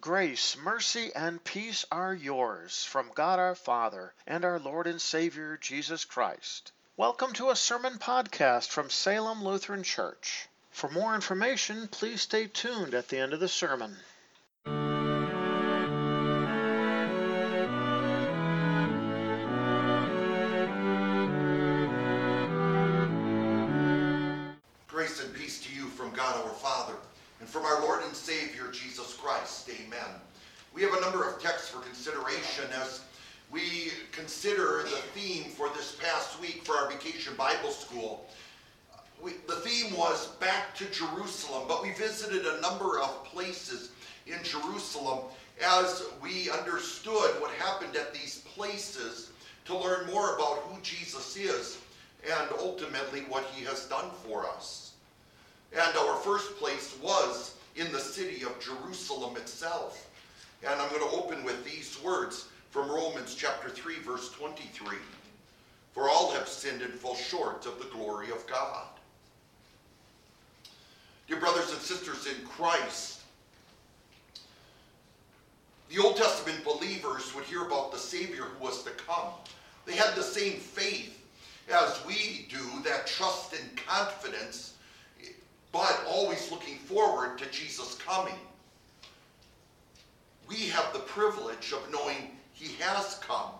Grace, mercy, and peace are yours from God our Father and our Lord and Savior Jesus Christ. Welcome to a sermon podcast from Salem Lutheran Church. For more information, please stay tuned at the end of the sermon. We have a number of texts for consideration as we consider the theme for this past week for our Vacation Bible School. We, the theme was back to Jerusalem, but we visited a number of places in Jerusalem as we understood what happened at these places to learn more about who Jesus is and ultimately what he has done for us. And our first place was in the city of Jerusalem itself. And I'm going to open with these words from Romans chapter 3, verse 23. For all have sinned and fall short of the glory of God. Dear brothers and sisters in Christ, the Old Testament believers would hear about the Savior who was to come. They had the same faith as we do, that trust and confidence, but always looking forward to Jesus coming. We have the privilege of knowing he has come.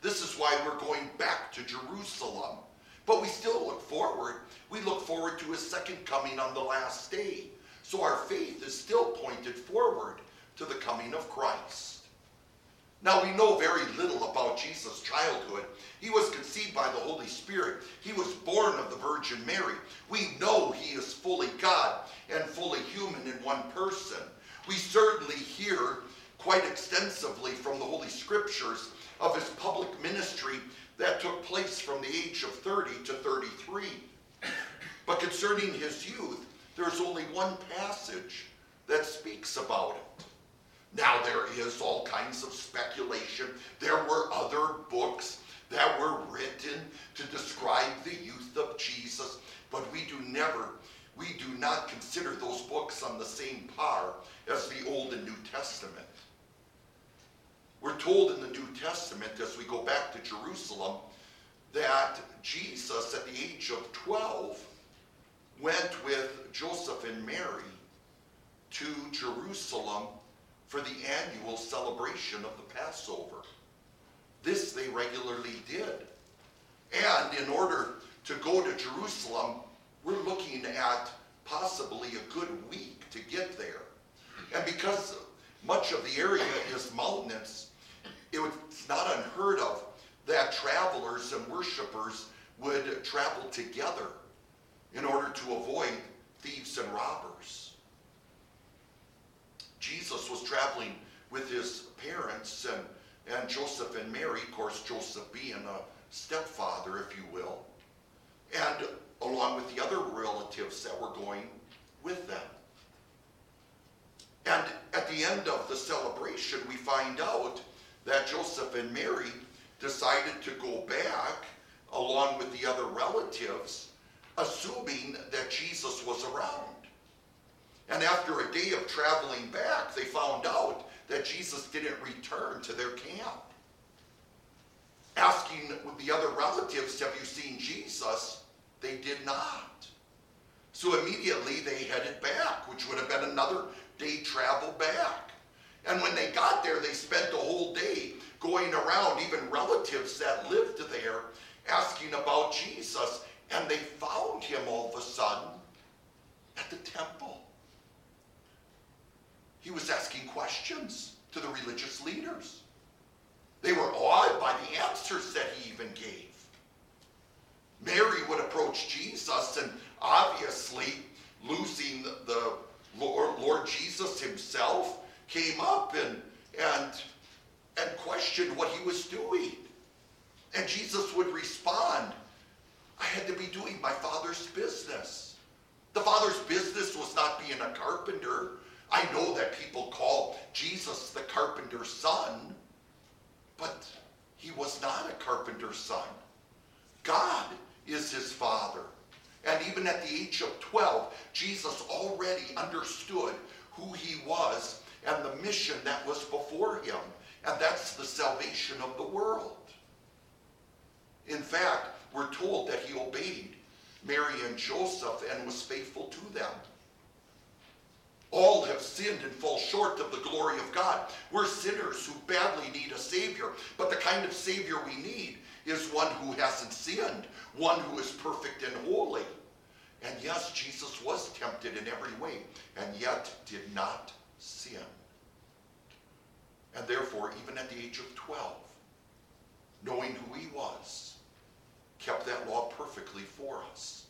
This is why we're going back to Jerusalem. But we still look forward. We look forward to his second coming on the last day. So our faith is still pointed forward to the coming of Christ. Now we know very little about Jesus' childhood. He was conceived by the Holy Spirit. He was born of the Virgin Mary. We know he is fully God and fully human in one person. We certainly hear quite extensively from the Holy Scriptures of his public ministry that took place from the age of 30 to 33. But concerning his youth, there's only one passage that speaks about it. Now, there is all kinds of speculation. There were other books that were written to describe the youth of Jesus, but we do never, we do not consider those books on the same par as the Old and New Testament. We're told in the New Testament, as we go back to Jerusalem, that Jesus, at the age of 12, went with Joseph and Mary to Jerusalem for the annual celebration of the Passover. This they regularly did. And in order to go to Jerusalem, we're looking at possibly a good week to get there. And because much of the area is mountainous, it's not unheard of that travelers and worshipers would travel together in order to avoid thieves and robbers. Jesus was traveling with his parents and, and Joseph and Mary, of course, Joseph being a stepfather, if you will, and along with the other relatives that were going with them. And at the end of the celebration, we find out that Joseph and Mary decided to go back along with the other relatives, assuming that Jesus was around. And after a day of traveling back, they found out that Jesus didn't return to their camp. Asking the other relatives, Have you seen Jesus? They did not. So immediately they headed back, which would have been another day travel back. And when they got there, they spent the around, even relatives that lived there, asking about Jesus. And they found him all of a sudden at the temple. He was asking questions to the religious leaders. They were awed by the answers that he even gave. Mary would approach Jesus, and obviously, losing the Lord, Lord Jesus himself, came up and, and, and questioned what he was doing. And Jesus would respond, I had to be doing my father's business. The father's business was not being a carpenter, I know that people call Jesus the carpenter's son, but he was not a carpenter's son. God is his father. And even at the age of 12, Jesus already understood who he was and the mission that was before him, and that's the salvation of the world. In fact, we're told that he obeyed Mary and Joseph and was faithful to them. All have sinned and fall short of the glory of God. We're sinners who badly need a Savior, but the kind of Savior we need is one who hasn't sinned, one who is perfect and holy. And yes, Jesus was tempted in every way, and yet did not sin. And therefore, even at the age of 12, knowing who he was, kept that law perfectly for us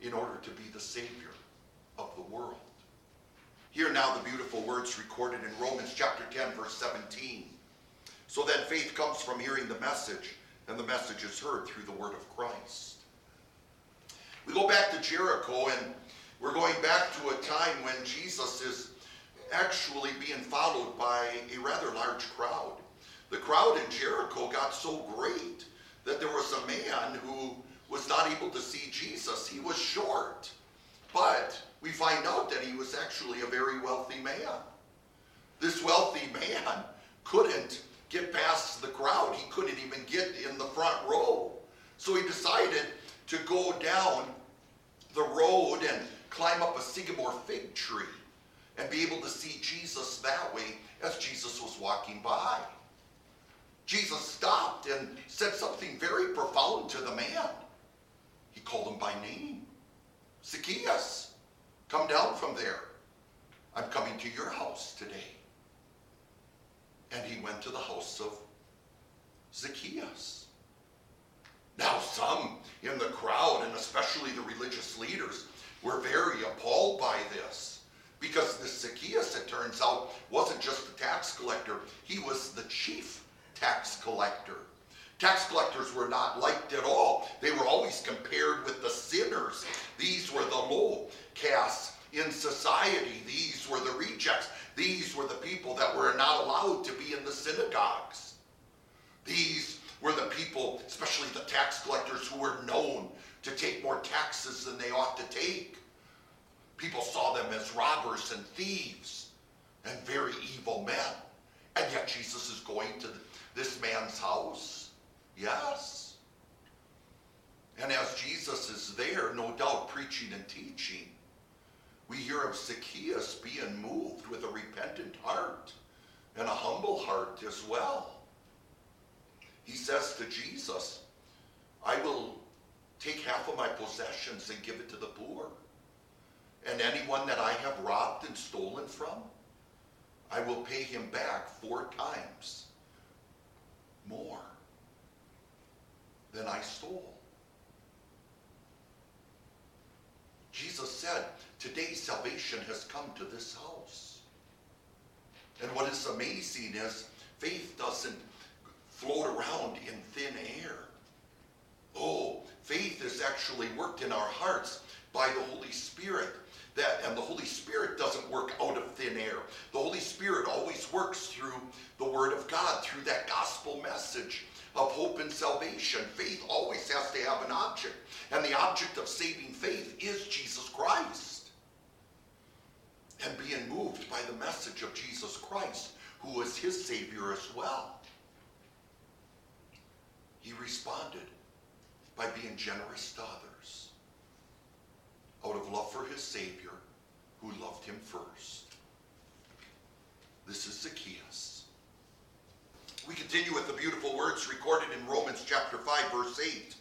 in order to be the Savior of the world. Hear now the beautiful words recorded in Romans chapter 10, verse 17. So then faith comes from hearing the message, and the message is heard through the word of Christ. We go back to Jericho, and we're going back to a time when Jesus is actually being followed by a rather large crowd. The crowd in Jericho got so great that there was a man who was not able to see Jesus. He was short. But we find out that he was actually a very wealthy man. This wealthy man couldn't get past the crowd. He couldn't even get in the front row. So he decided to go down the road and climb up a sycamore fig tree and be able to see Jesus that way as Jesus was walking by. Jesus stopped and said something very profound to the man. He called him by name Zacchaeus, come down from there. I'm coming to your house today. And he went to the house of Zacchaeus. Now, some in the crowd, and especially the religious leaders, were very appalled by this. Because this Zacchaeus, it turns out, wasn't just a tax collector, he was the chief tax collector. Tax collectors were not liked at all. They were always compared with the sinners. These were the low castes in society. These were the rejects. These were the people that were not allowed to be in the synagogues. These were the people, especially the tax collectors, who were known to take more taxes than they ought to take. People saw them as robbers and thieves and very evil men. And yet Jesus is going to this man's house. Yes. And as Jesus is there, no doubt preaching and teaching, we hear of Zacchaeus being moved with a repentant heart and a humble heart as well. He says to Jesus, I will take half of my possessions and give it to the poor. And anyone that I have robbed and stolen from, I will pay him back four times more than I stole. Jesus said, Today salvation has come to this house. And what is amazing is faith doesn't float around in thin air. Oh, faith is actually worked in our hearts by the Holy Spirit. That and the Holy Spirit doesn't work out of thin air. The Holy Spirit always works through the Word of God, through that gospel message of hope and salvation. Faith always has to have an object. And the object of saving faith is Jesus Christ. And being moved by the message of Jesus Christ, who is his Savior as well. He responded by being generous to others out of love for his Savior who loved him first. This is Zacchaeus. We continue with the beautiful words recorded in Romans chapter 5, verse 8.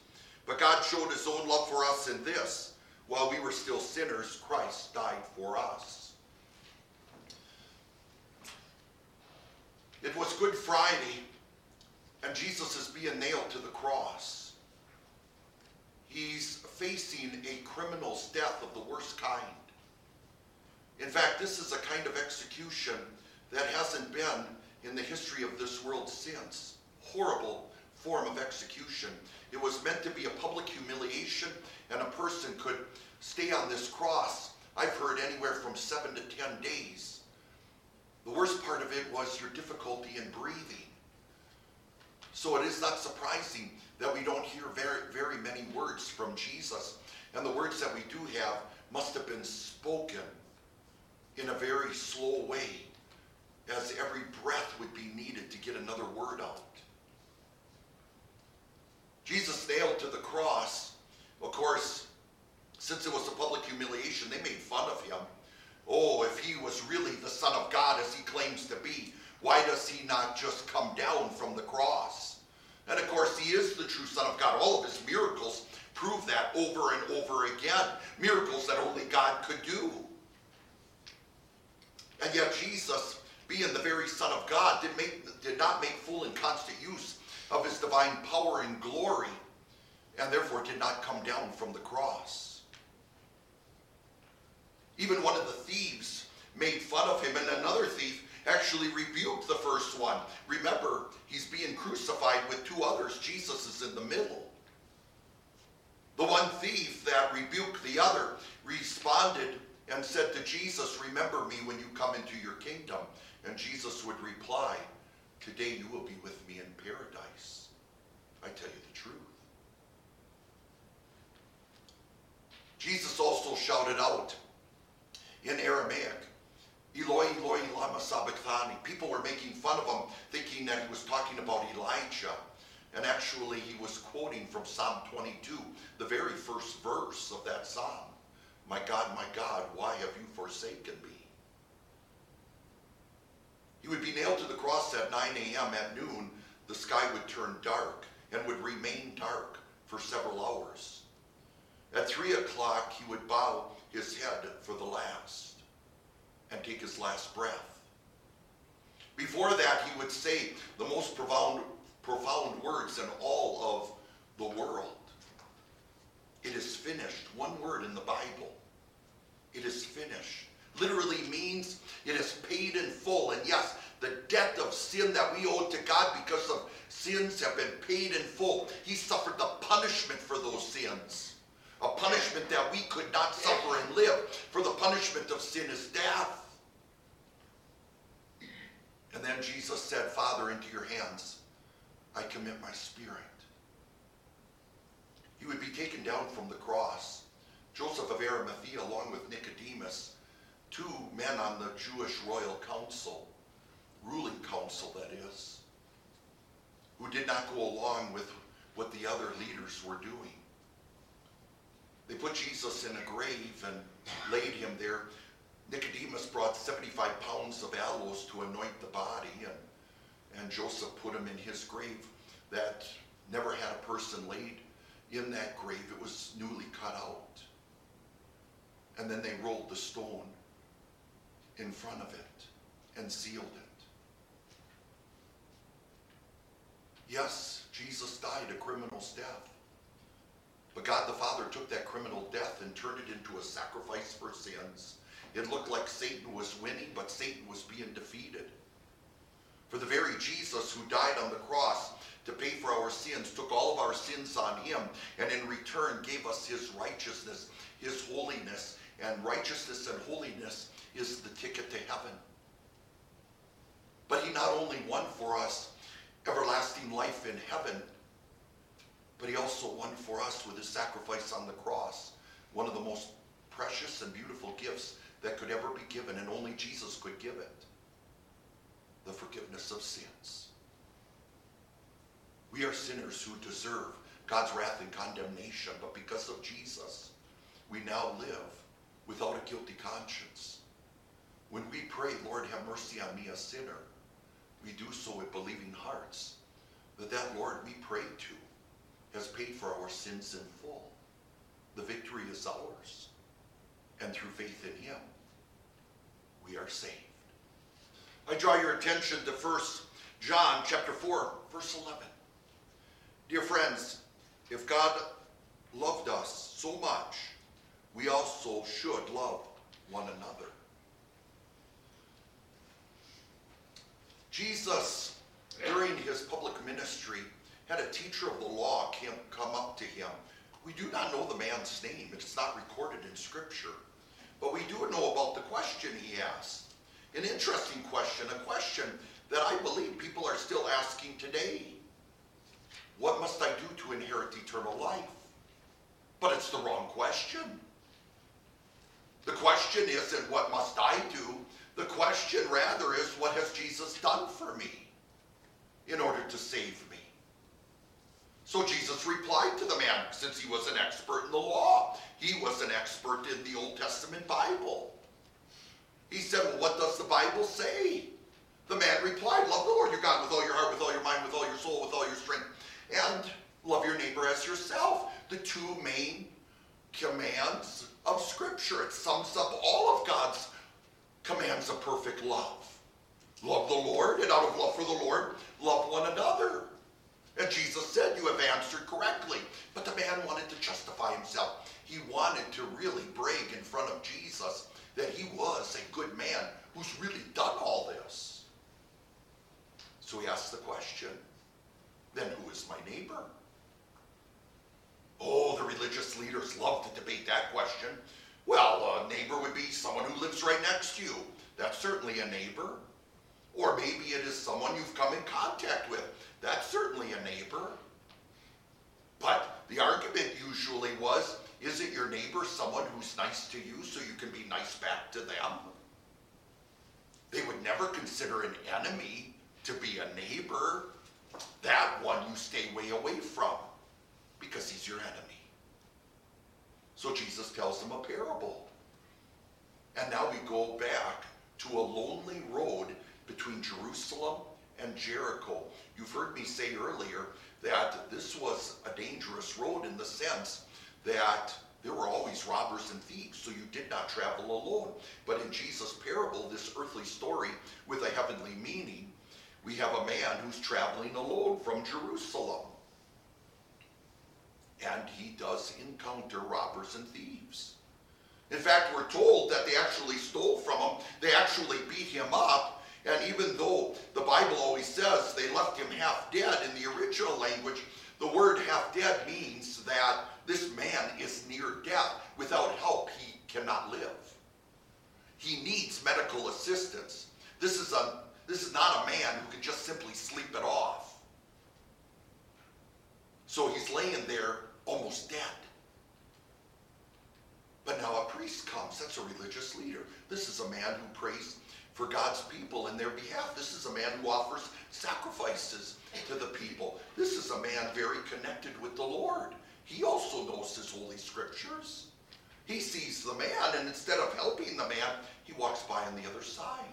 But God showed his own love for us in this while we were still sinners, Christ died for us. It was Good Friday, and Jesus is being nailed to the cross. He's facing a criminal's death of the worst kind. In fact, this is a kind of execution that hasn't been in the history of this world since. Horrible form of execution. It was meant to be a public humiliation, and a person could stay on this cross, I've heard anywhere from seven to ten days. The worst part of it was your difficulty in breathing. So it is not surprising that we don't hear very, very many words from Jesus. And the words that we do have must have been spoken in a very slow way as every breath would be needed to get another word out. Jesus nailed to the cross, of course, since it was a public humiliation, they made fun of him. Oh, if he was really the Son of God as he claims to be, why does he not just come down from the cross? And of course, he is the true Son of God. All of his miracles prove that over and over again. Miracles that only God could do. And yet Jesus, being the very Son of God, did, make, did not make full and constant use of his divine power and glory, and therefore did not come down from the cross. Even one of the thieves made fun of him, and another thief actually rebuked the first one. Remember, he's being crucified with two others. Jesus is in the middle. The one thief that rebuked the other responded and said to Jesus, Remember me when you come into your kingdom. And Jesus would reply, Today you will be with me in paradise. I tell you the truth. Jesus also shouted out in Aramaic, Eloi, Eloi, lama sabachthani. People were making fun of him, thinking that he was talking about Elijah. And actually, he was quoting from Psalm 22, the very first verse of that psalm. My God, my God, why have you forsaken me? He would be nailed to the cross at 9 a.m. At noon, the sky would turn dark and would remain dark for several hours. At 3 o'clock, he would bow his head for the last and take his last breath. Before that, he would say the most profound, profound words in all of the world. It is finished. One word in the Bible. It is finished. Literally means it is paid in full. And yes, the debt of sin that we owe to God because of sins have been paid in full. He suffered the punishment for those sins. A punishment that we could not suffer and live. For the punishment of sin is death. And then Jesus said, Father, into your hands I commit my spirit. He would be taken down from the cross. Joseph of Arimathea, along with Nicodemus, two men on the Jewish royal council, ruling council that is, who did not go along with what the other leaders were doing. They put Jesus in a grave and laid him there. Nicodemus brought 75 pounds of aloes to anoint the body, and, and Joseph put him in his grave that never had a person laid in that grave. It was newly cut out. And then they rolled the stone in front of it and sealed it. Yes, Jesus died a criminal's death. But God the Father took that criminal death and turned it into a sacrifice for sins. It looked like Satan was winning, but Satan was being defeated. For the very Jesus who died on the cross to pay for our sins took all of our sins on him and in return gave us his righteousness, his holiness. And righteousness and holiness is the ticket to heaven. But he not only won for us everlasting life in heaven, but he also won for us with his sacrifice on the cross, one of the most precious and beautiful gifts that could ever be given, and only Jesus could give it the forgiveness of sins. We are sinners who deserve God's wrath and condemnation, but because of Jesus, we now live without a guilty conscience. When we pray, Lord, have mercy on me, a sinner, we do so with believing hearts that that Lord we pray to has paid for our sins in full. The victory is ours. And through faith in him, we are saved. I draw your attention to 1 John chapter 4, verse 11. Dear friends, if God loved us so much, we also should love one another. Jesus, during his public ministry, had a teacher of the law come up to him. We do not know the man's name, it's not recorded in Scripture. But we do know about the question he asked. An interesting question, a question that I believe people are still asking today. What must I do to inherit eternal life? But it's the wrong question. The question isn't what must I do The question rather is, what has Jesus done for me in order to save me? So Jesus replied to the man, since he was an expert in the law. He was an expert in the Old Testament Bible. He said, Well, what does the Bible say? The man replied, Love the Lord your God with all your heart, with all your mind, with all your soul, with all your strength, and love your neighbor as yourself. The two main commands of Scripture. It sums up all of God's commands of perfect love. Love the Lord, and out of love for the Lord, love one another. And Jesus said, You have answered correctly. But the man wanted to justify himself. He wanted to really brag in front of Jesus that he was a good man who's really done all this. So he asked the question then who is my neighbor? Oh, the religious leaders love to debate that question. Well, a neighbor would be someone who lives right next to you. That's certainly a neighbor. Or maybe it is someone you've come in contact with. That's certainly a neighbor. But the argument usually was is it your neighbor someone who's nice to you so you can be nice back to them? They would never consider an enemy to be a neighbor. That one you stay way away from because he's your enemy. So Jesus tells them a parable. And now we go back to a lonely road between Jerusalem and Jericho. You've heard me say earlier that this was a dangerous road in the sense that there were always robbers and thieves, so you did not travel alone. But in Jesus' parable, this earthly story with a heavenly meaning, we have a man who's traveling alone from Jerusalem. And he does encounter robbers and thieves. In fact, we're told that they actually stole from him, they actually beat him up. And even though the Bible always says they left him half dead in the original language, the word half dead means that this man is near death. Without help, he cannot live. He needs medical assistance. This is, a, this is not a man who can just simply sleep it off. So he's laying there almost dead. But now a priest comes. That's a religious leader. This is a man who prays for God's people in their behalf. This is a man who offers sacrifices to the people. This is a man very connected with the Lord. He also knows his holy scriptures. He sees the man, and instead of helping the man, he walks by on the other side.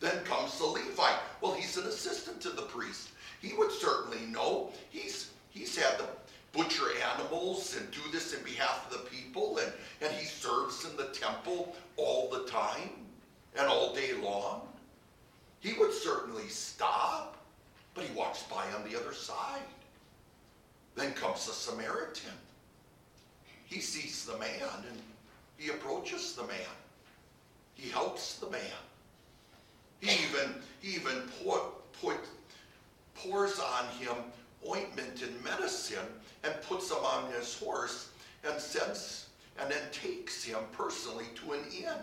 Then comes the Levite. Well, he's an assistant to the priest. He would certainly know. He's he's had to butcher animals and do this in behalf of the people, and, and he serves in the temple all the time and all day long. He would certainly stop, but he walks by on the other side. Then comes the Samaritan. He sees the man and he approaches the man. He helps the man. He even, he even pour, put, pours on him ointment and medicine and puts him on his horse and sends and then takes him personally to an inn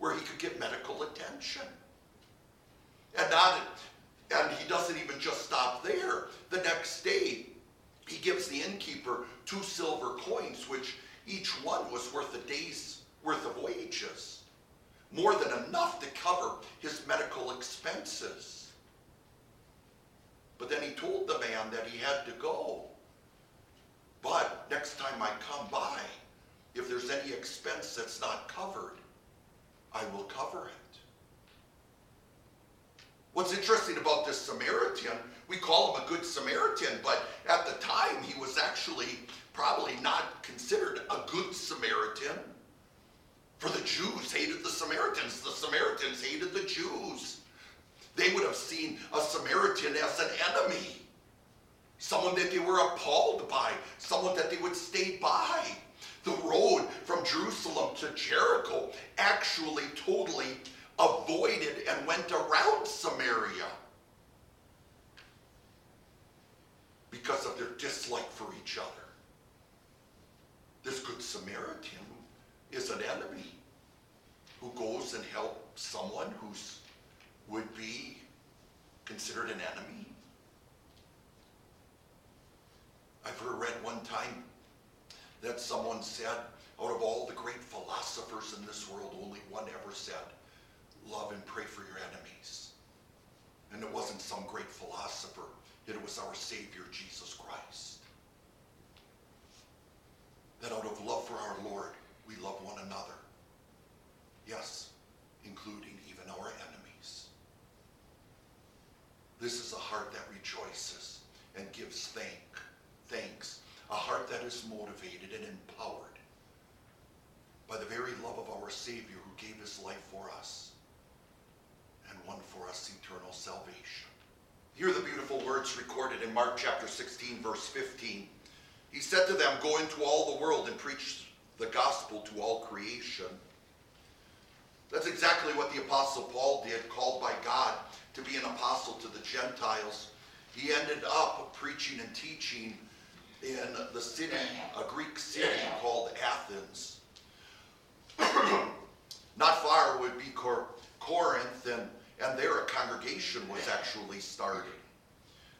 where he could get medical attention. And not and he doesn't even just stop there. The next day, he gives the innkeeper two silver coins, which each one was worth a day's worth of wages, more than enough to cover his medical expenses. But then he told the man that he had to go. But next time I come by, if there's any expense that's not covered, I will cover it. What's interesting about this Samaritan, we call him a good Samaritan, but at the time he was actually probably not considered a good Samaritan. For the Jews hated the Samaritans, the Samaritans hated the Jews. They would have seen a Samaritan as an enemy, someone that they were appalled by, someone that they would stay by. The road from Jerusalem to Jericho actually totally avoided and went around Samaria because of their dislike for each other. This Good Samaritan is an enemy who goes and helps someone who would be considered an enemy. I've read one time that someone said, out of all the great philosophers in this world, only one ever said, love and pray for your enemies. And it wasn't some great philosopher, it was our Savior, Jesus Christ. That out of love for our Lord, we love one another. Yes, including even our enemies. This is a heart that rejoices and gives thank, thanks, a heart that is motivated and empowered by the very love of our Savior who gave his life for us and won for us eternal salvation. Hear the beautiful words recorded in Mark chapter 16, verse 15. He said to them, Go into all the world and preach the gospel to all creation. That's exactly what the Apostle Paul did, called by God to be an apostle to the Gentiles. He ended up preaching and teaching in the city, a Greek city called Athens. Not far would be Cor- Corinth, and, and there a congregation was actually started.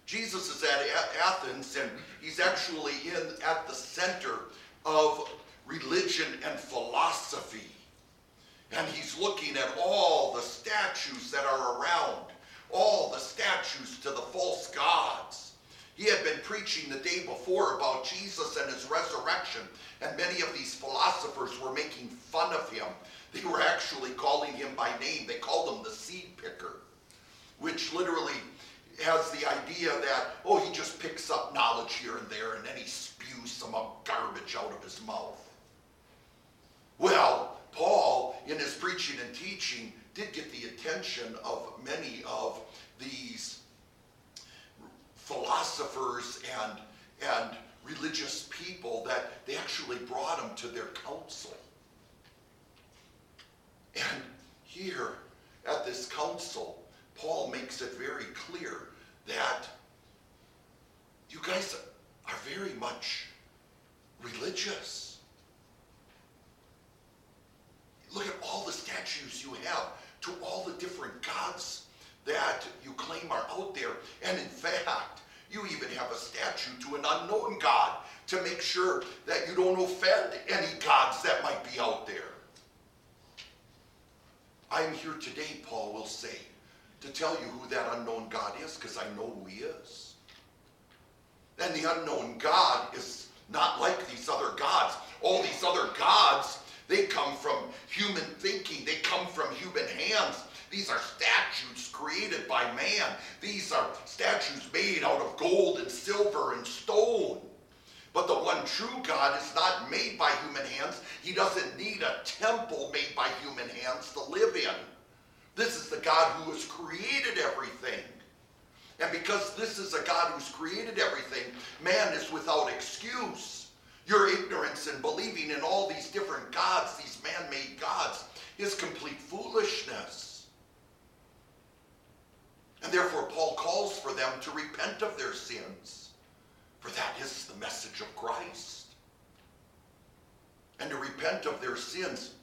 Jesus is at Athens, and he's actually in at the center of religion and philosophy. And he's looking at all the statues that are around, all the statues to the false gods. He had been preaching the day before about Jesus and his resurrection, and many of these philosophers were making fun of him. They were actually calling him by name. They called him the seed picker, which literally has the idea that, oh, he just picks up knowledge here and there and then he spews some garbage out of his mouth. Well, Paul, in his preaching and teaching, did get the attention of many of these philosophers and, and religious people that they actually brought him to their council. And here at this council, Paul makes it very clear that you guys are very much religious. Look at all the statues you have to all the different gods that you claim are out there. And in fact, you even have a statue to an unknown God to make sure that you don't offend any gods that might be out there. I'm here today, Paul will say, to tell you who that unknown God is because I know who he is. And the unknown God is not like these other gods. All these other gods, they come from human thinking, they come from human hands. These are statues created by man. These are statues made out of gold and silver and stone. But the one true God is not made by human hands. He doesn't need a temple made by human hands to live in. This is the God who has created everything. And because this is a God who's created everything, man is without excuse. Your ignorance in believing in all these different gods, these man made gods, is complete foolishness. And therefore, Paul calls for them to repent of their sins, for that is the message of Christ. And to repent of their sins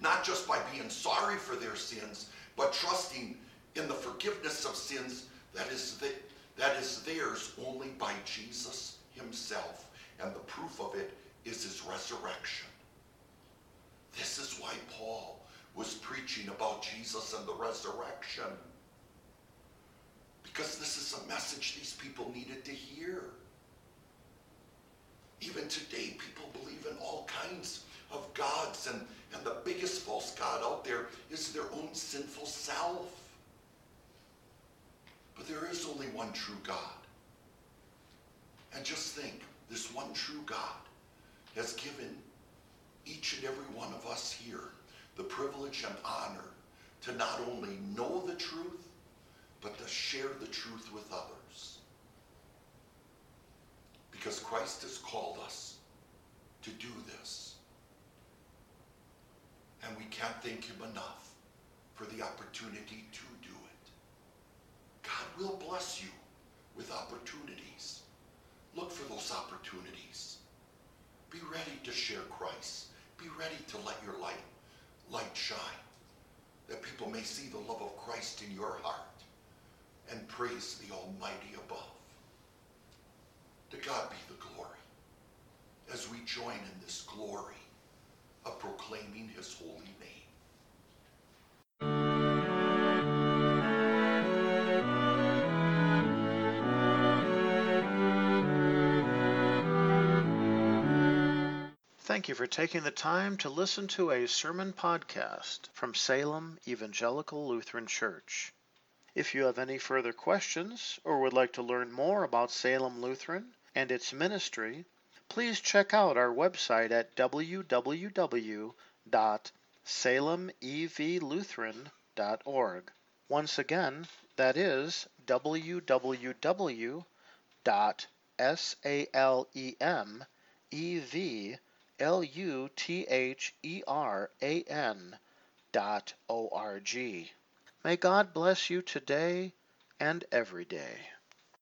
not just by being sorry for their sins, but trusting in the forgiveness of sins that is, the, that is theirs only by Jesus himself. And the proof of it is his resurrection. This is why Paul was preaching about Jesus and the resurrection. Because this is a message these people needed to hear. Even today, people believe in all kinds of gods and and the biggest false God out there is their own sinful self. But there is only one true God. And just think, this one true God has given each and every one of us here the privilege and honor to not only know the truth, but to share the truth with others. Because Christ has called us to do this and we can't thank him enough for the opportunity to do it. God will bless you with opportunities. Look for those opportunities. Be ready to share Christ. Be ready to let your light light shine, that people may see the love of Christ in your heart and praise the Almighty above. To God be the glory as we join in this glory of proclaiming his holy name. Thank you for taking the time to listen to a sermon podcast from Salem Evangelical Lutheran Church. If you have any further questions or would like to learn more about Salem Lutheran and its ministry, please check out our website at www.salemevlutheran.org. Once again, that is www.salemevlutheran dot O-R-G. May God bless you today and every day.